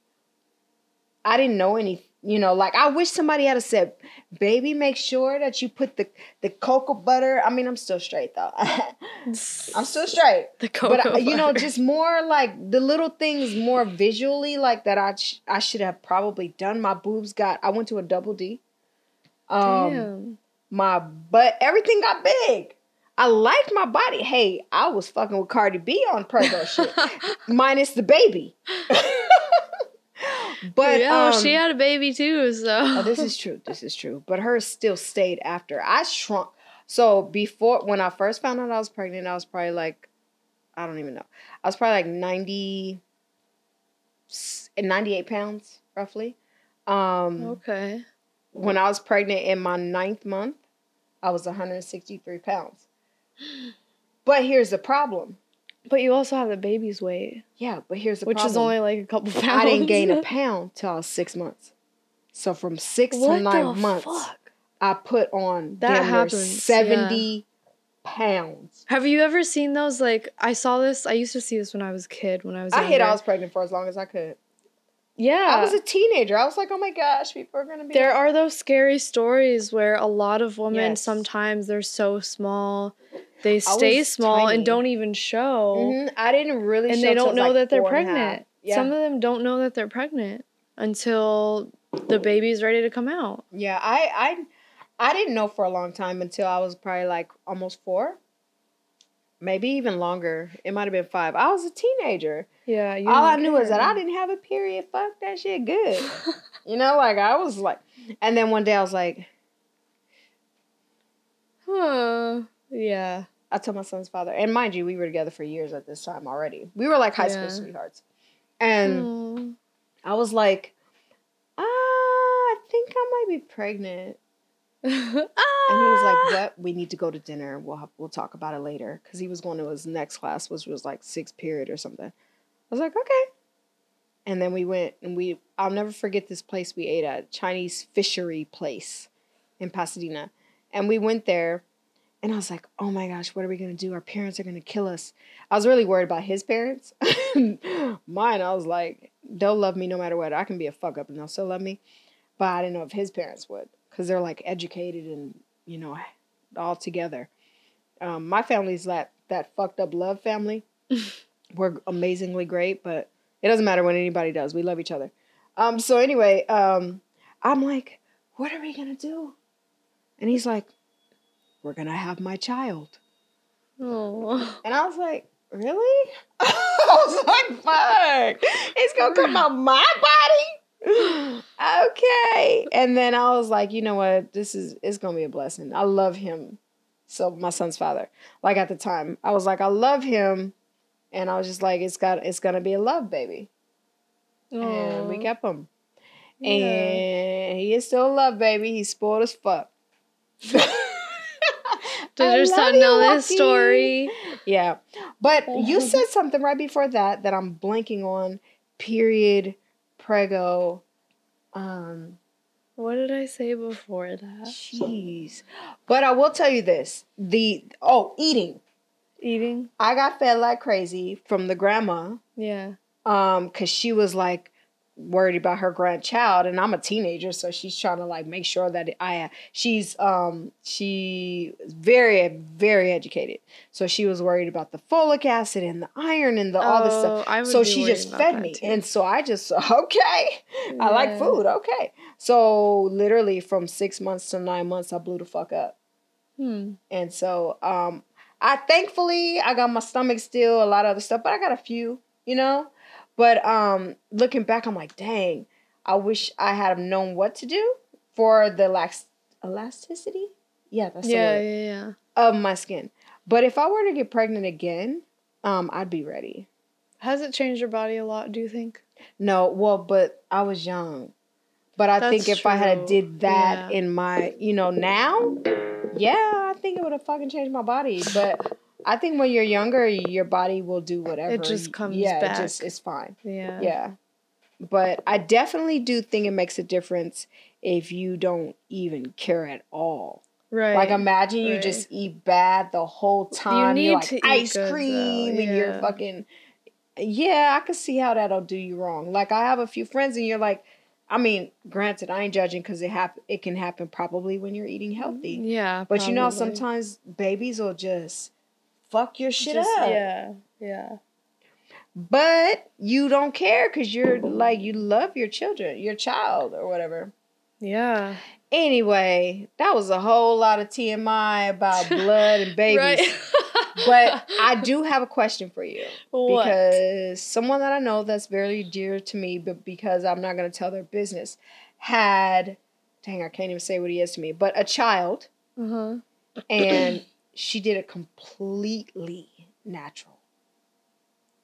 I didn't know any you know, like I wish somebody had said, baby, make sure that you put the the cocoa butter. I mean, I'm still straight though. I'm still straight the cocoa. but uh, you know butter. just more like the little things more visually like that i sh- i should have probably done my boobs got i went to a double d um Damn. my butt everything got big i liked my body hey i was fucking with cardi b on prego shit minus the baby but yeah, um, she had a baby too, so. Oh, this is true. This is true. But hers still stayed after. I shrunk. So before, when I first found out I was pregnant, I was probably like, I don't even know. I was probably like 90, s- 98 pounds, roughly. Um, okay. When I was pregnant in my ninth month, I was 163 pounds. But here's the problem. But you also have the baby's weight, Yeah, but here's the problem. which problem. is only like a couple pounds. I didn't gain a pound till I was six months. So from six what to nine months. fuck? I put on That happens, 70 pounds. Have you ever seen those? Like, I saw this. I used to see this when I was a kid. When I was. I younger. I was pregnant for as long as I could. Yeah. I was a teenager. I was like, oh my gosh, people are going to be. there are those scary stories where a lot of women Yes. sometimes they're so small, they stay small tiny. and don't even show, Mhm. I didn't really and they don't know like, that they're four and a half. pregnant. Yeah. Some of them don't know that they're pregnant until the baby's ready to come out. yeah, I, I, I didn't know for a long time until I was probably like almost four. Maybe even longer. It might have been five. I was a teenager. Yeah, you All I knew is that. I didn't have a period. Fuck that shit good. you know, like I was like, and then one day I was like, Huh. Yeah. I told my son's father, and mind you, we were together for years at this time already. We were like high school sweethearts. And. I was like, ah, I think I might be pregnant. And he was Ah. like, "What? We need to go to dinner. We'll have, we'll talk about it later." Because he was going to his next class, which was like sixth period or something. I was like, "Okay." And then we went, and we I'll never forget this place we ate at Chinese fishery place in Pasadena, and we went there, and I was like, "Oh my gosh, what are we gonna do? Our parents are gonna kill us." I was really worried about his parents. Mine, I was like, "They'll love me no matter what. I can be a fuck up, and they'll still love me." But I didn't know if his parents would, because they're like educated and you know all together. Um, my family's that that fucked up love family. we're amazingly great, but it doesn't matter what anybody does. We love each other. Um, so anyway, um, I'm like, what are we gonna do? And he's like, we're gonna have my child. Oh. And I was like, really? I was like, fuck, it's gonna come out my body. okay. And then I was like, you know what? This is it's gonna be a blessing. I love him. So my son's father. Like at the time, I was like, I love him. And I was just like, it's got it's gonna be a love baby. And we kept him. Yeah. And he is still a love baby. He's spoiled as fuck. Does I your son you, know this story? Yeah. But you said something right before that that I'm blanking on. Period. Prego. Um What did I say before that? jeez. But I will tell you this. The oh, eating. Eating? I got fed like crazy from the grandma. Yeah. Um, cause she was like worried about her grandchild and I'm a teenager, so she's trying to like make sure that I she's um she very, very educated. So she was worried about the folic acid and the iron and the all this stuff. Oh, So she just fed me. too. And so I just okay. I like food, okay. So literally from six months to nine months I blew the fuck up. Hmm. And so um I thankfully I got my stomach still, a lot of other stuff, but I got a few, you know? But um looking back, I'm like, dang, I wish I had known what to do for the lax elasticity. Yeah, that's Yeah, the word. yeah, yeah. Of my skin. But if I were to get pregnant again, um, I'd be ready. Has it changed your body a lot, do you think? No, well, but I was young. But I think That's if I had did that Yeah. in my, you know, now, yeah, I think it would have fucking changed my body. But I think when you're younger, your body will do whatever. It just comes yeah, back. it just it's fine. Yeah. Yeah. But I definitely do think it makes a difference if you don't even care at all. Right. Like imagine you right. just eat bad the whole time. You need like to eat ice cream and you're fucking Yeah, I could see how that'll do you wrong. Like I have a few friends and you're like I mean, granted, I ain't judging because it hap- it can happen probably when you're eating healthy. Mm, yeah. But you know, sometimes babies will just fuck your shit Just- up. Yeah. Yeah. But you don't care because you're like you love your children, your child or whatever. Yeah. Anyway, that was a whole lot of TMI about blood and babies. But I do have a question for you what? because someone that I know that's very dear to me, but because I'm not going to tell their business, had dang, I can't even say what he is to me, but a child, uh-huh. and she did it completely natural.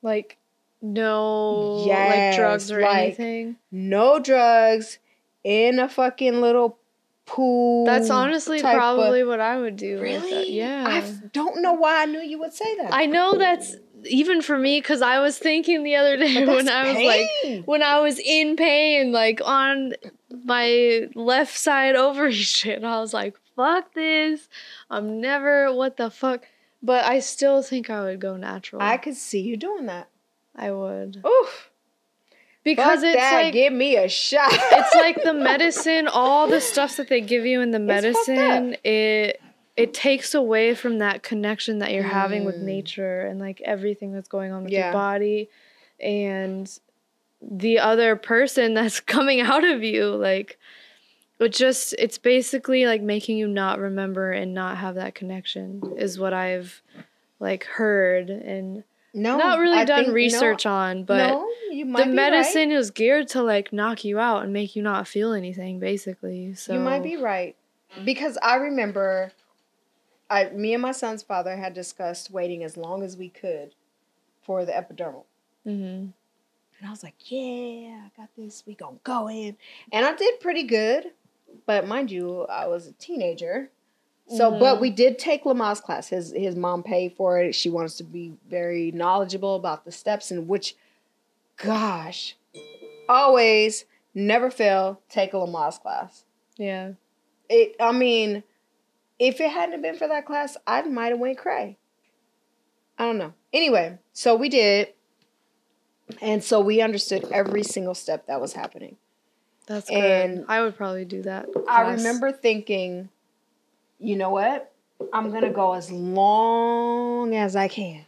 Like no Yes, like drugs or like- anything. No drugs in a fucking little pool. That's honestly type of- probably what I would do. really. Yeah. I don't know why I knew you would say that. I know that's even for me because I was thinking the other day when I was like when I was in pain, like on my left side ovary shit, I was like, fuck this. I'm never what the fuck. But I still think I would go natural. I could see you doing that. I would. Oof. Because Fuck it's that. like give me a shot. it's like the medicine, all the stuff that they give you in the It's fucked up. medicine, it it takes away from that connection that you're having with Mm. nature and like everything that's going on with Yeah. your body and the other person that's coming out of you like it just it's basically like making you not remember and not have that connection is what I've like heard and no, not really I done think- research no, on but no, the medicine is geared to like knock you out and make you not feel anything basically so You might be right because I remember, I me and my son's father had discussed waiting as long as we could for the epidural. hmm And I was like, yeah, I got this. We gonna go in. And I did pretty good. But mind you, I was a teenager. So, but Mhm. we did take Lamaze class. His his mom paid for it. She wants to be very knowledgeable about the steps and which, gosh, always never fail. Take a Lamaze class. yeah It. I mean, if it hadn't been for that class, I might have went cray. I don't know. Anyway, so we did, and so we understood every single step that was happening. That's good And- I would probably do that I remember thinking, you know what? I'm gonna go as long as I can.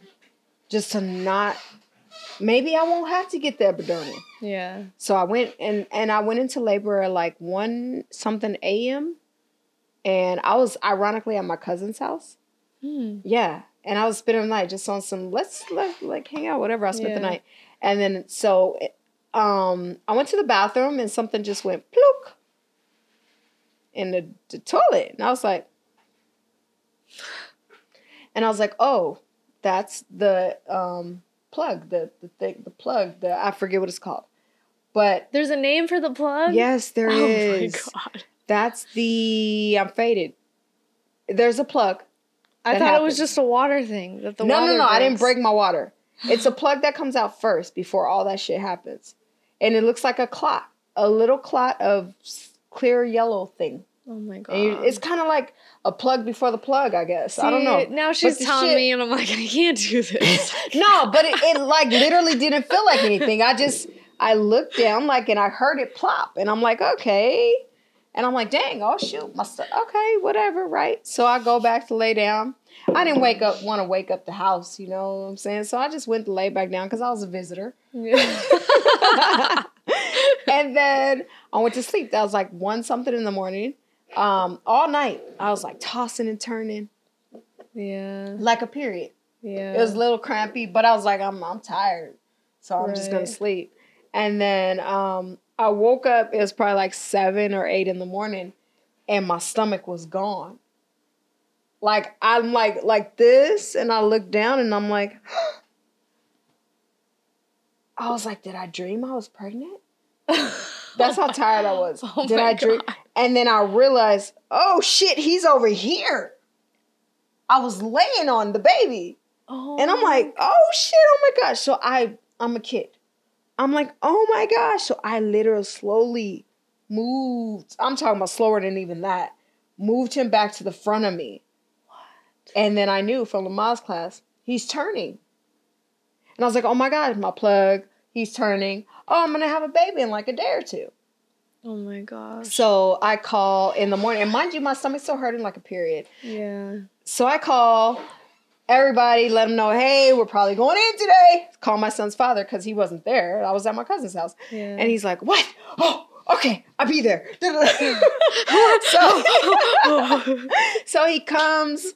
just to not. Maybe I won't have to get the epidural. Yeah. So I went and and I went into labor at like one something a.m. And I was ironically at my cousin's house. Hmm. Yeah, and I was spending the night just on some let's let, like hang out, whatever. I spent the night, and then so um I went to the bathroom and something just went plook in the, the toilet, and I was like, and I was like, oh, that's the um plug, the the thing, the plug, the I forget what it's called, but There's a name for the plug? yes, there oh is. my god. That's the I'm faded. There's a plug. I thought it was just a water thing. That the no, water no, no. I didn't break my water. It's a plug that comes out first before all that shit happens. And it looks like a clot, a little clot of clear yellow thing. Oh my god. And you, it's kind of like a plug before the plug, I guess. I don't know. Now she's telling shit- me, and I'm like, I can't do this. no, but it, it like literally didn't feel like anything. I just I looked down like and I heard it plop, and I'm like, okay. And I'm like, dang, oh shoot, my stu- okay, whatever, right? So I go back to lay down. I didn't wake up, want to wake up the house, you know what I'm saying? So I just went to lay back down because I was a visitor. and then I went to sleep. That was like one something in the morning. Um, all night I was like tossing and turning yeah. like a period. Yeah. It was a little crampy, but I was like, I'm I'm tired, so I'm just gonna sleep. And then um, I woke up. It was probably like seven or eight in the morning, and my stomach was gone. Like I'm like like this, and I look down, and I'm like, I was like, did I dream I was pregnant? That's how tired I was. Oh did I dream? God. And then I realized, oh shit, he's over here. I was laying on the baby. Oh. And I'm like, oh. oh shit, oh my gosh. So I I'm a kid. I'm like, oh my gosh. So I literally slowly moved. I'm talking about slower than even that. Moved him back to the front of me. What? And then I knew from Lamaze class, he's turning. And I was like, oh my God, my plug, he's turning. Oh, I'm gonna have a baby in like a day or two. Oh my gosh. So I call in the morning. And mind you, my stomach's still hurting like a period. Yeah. So I call everybody, let them know, hey, we're probably going in today. Call my son's father because he wasn't there. I was at my cousin's house. Yeah. And he's like, what? Oh, okay, I'll be there. so, so he comes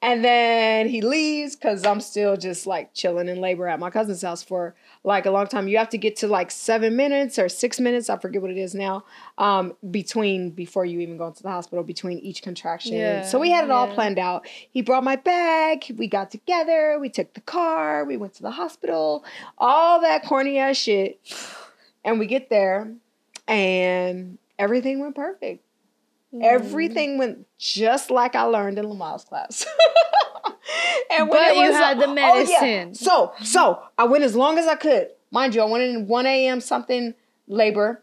and then he leaves because I'm still just like chilling in labor at my cousin's house for like a long time. You have to get to like seven minutes or six minutes, I forget what it is now, um, between before you even go into the hospital, between each contraction. Yeah, so we had it all planned out. He brought my bag, we got together, we took the car, we went to the hospital, all that corny ass shit. And we get there and everything went perfect. Mm. Everything went just like I learned in Lamaze class. and But you had the oh, yeah. medicine. So, so I went as long as I could. Mind you, I went in 1 a.m. something labor.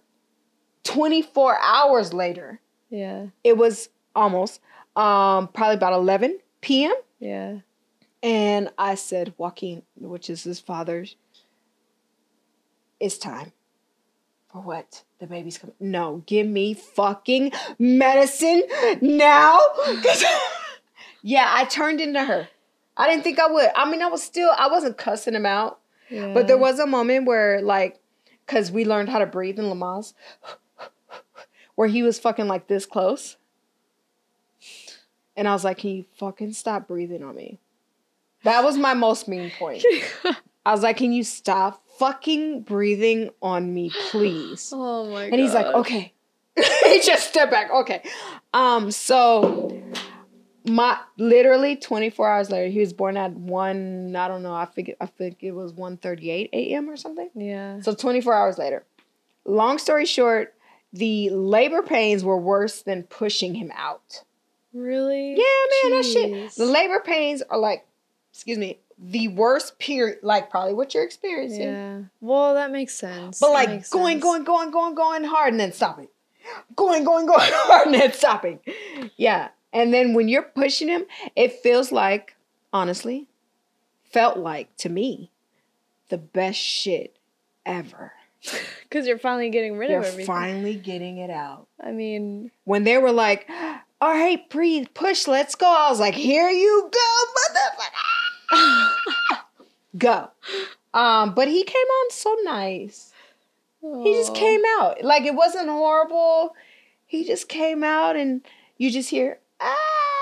24 hours later, Yeah. it was almost um, probably about 11 p.m. Yeah. And I said, Joaquin, which is his father's, it's time. For what? The baby's coming. No, give me fucking medicine now. yeah, I turned into her. I didn't think I would. I mean, I was still, I wasn't cussing him out. Yeah. But there was a moment where, like, because we learned how to breathe in Lamaze, where he was fucking like this close. And I was like, can you fucking stop breathing on me? That was my most mean point. I was like, can you stop fucking breathing on me, please? Oh my god. And he's like, okay. he just stepped back. Okay. Um, so my literally 24 hours later, he was born at one, I don't know, I think I think it was 1:38 a.m. or something. Yeah. So 24 hours later. Long story short, the labor pains were worse than pushing him out. Really? Yeah, man, that shit. The labor pains are like, excuse me, the worst period, like probably what you're experiencing. Yeah. Well, that makes sense. But like going, sense. going, going, going, going hard and then stopping. Going, going, going hard and then stopping. Yeah. And then when you're pushing him, it feels like, honestly, felt like to me, the best shit ever. Because you're finally getting rid You're of everything. finally getting it out. I mean, When they were like, all right, breathe, push, let's go. I was like, here you go, motherfucker. go. Um, but he came on so nice. He just came out. Like it wasn't horrible. He just came out and you just hear ah.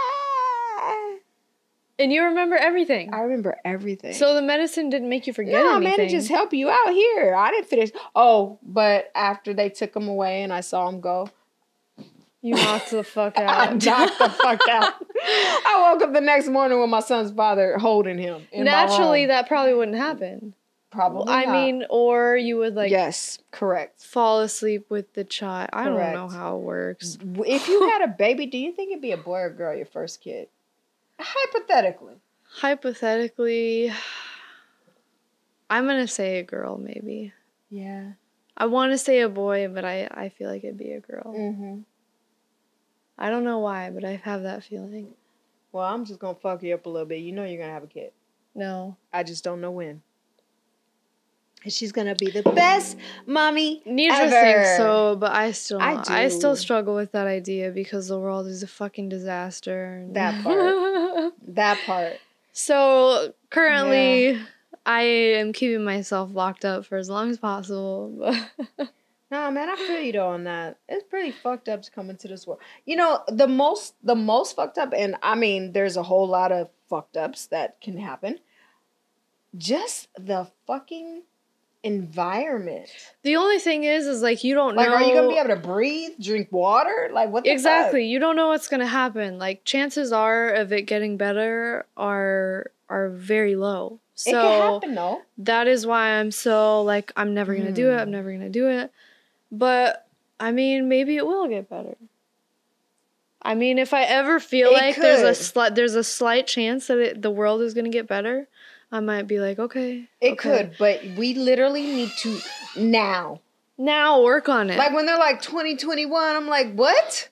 And you remember everything. I remember everything. So the medicine didn't make you forget no, anything. man, it just help you out here. I didn't finish. Oh, but after they took him away and I saw him go, you knocked the fuck out. I knocked the fuck out. I woke up the next morning with my son's father holding him. Naturally, that probably wouldn't happen. probably. I not. mean, or you would like yes, correct. fall asleep with the child. I don't know how it works. If you had a baby, do you think it'd be a boy or girl? Your first kid, hypothetically. Hypothetically, I'm gonna say a girl, maybe. Yeah. I want to say a boy, but I, I feel like it'd be a girl. Mm-hmm. I don't know why, but I have that feeling. Well, I'm just gonna fuck you up a little bit. You know you're gonna have a kid. No. I just don't know when. And she's gonna be the best mommy Nidra ever. thinks so, but I still I I, still struggle with that idea because the world is a fucking disaster. That part. That part. so currently, I am keeping myself locked up for as long as possible. No, man, I feel you though on that. It's pretty fucked up to come into this world. You know, the most the most fucked up, and I mean, there's a whole lot of fucked ups that can happen. Just the fucking environment. the only thing is, is like you don't Like, know. are you gonna be able to breathe, drink water? Like, what? The exactly you don't know what's gonna happen like chances are of it getting better are are very low Fuck? it so can happen though. that is why i'm so like i'm never gonna do it i'm Hmm. never gonna do it but i mean maybe it will get better i mean if i ever feel It like there's a could. slight there's a slight chance that it, the world is gonna get better i might be like okay It okay. could, but we literally need to now. now work on it Like when they're like 2021, I'm like, what?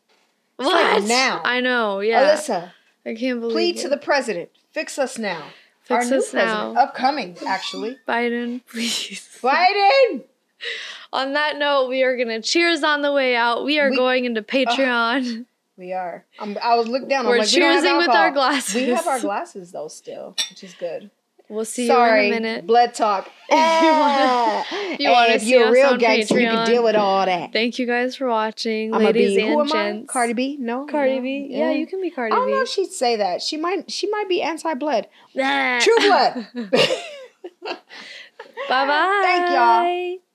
what like now. i know yeah Alyssa, i can't believe plead it. to the president. Fix us now. Fix Our new us president, now. upcoming, actually. Biden, please. Biden! On that note, we are gonna cheers on the way out. We are We- going into uh-huh. Patreon. We are. I'm, I was looking down. I'm We're like, we choosing with our glasses. We have our glasses though still, which is good. we'll see Sorry, you in a minute. blood talk. If you you wanna eh, if see you're a us real on gangster, you can deal with all that. Thank you guys for watching, I'm ladies B. and Who am I? gents. Cardi B? No. Cardi no. B. Yeah, you can be Cardi I don't B. know if she'd say that. She might. She might be anti-blood. True blood. Bye bye. Thank y'all.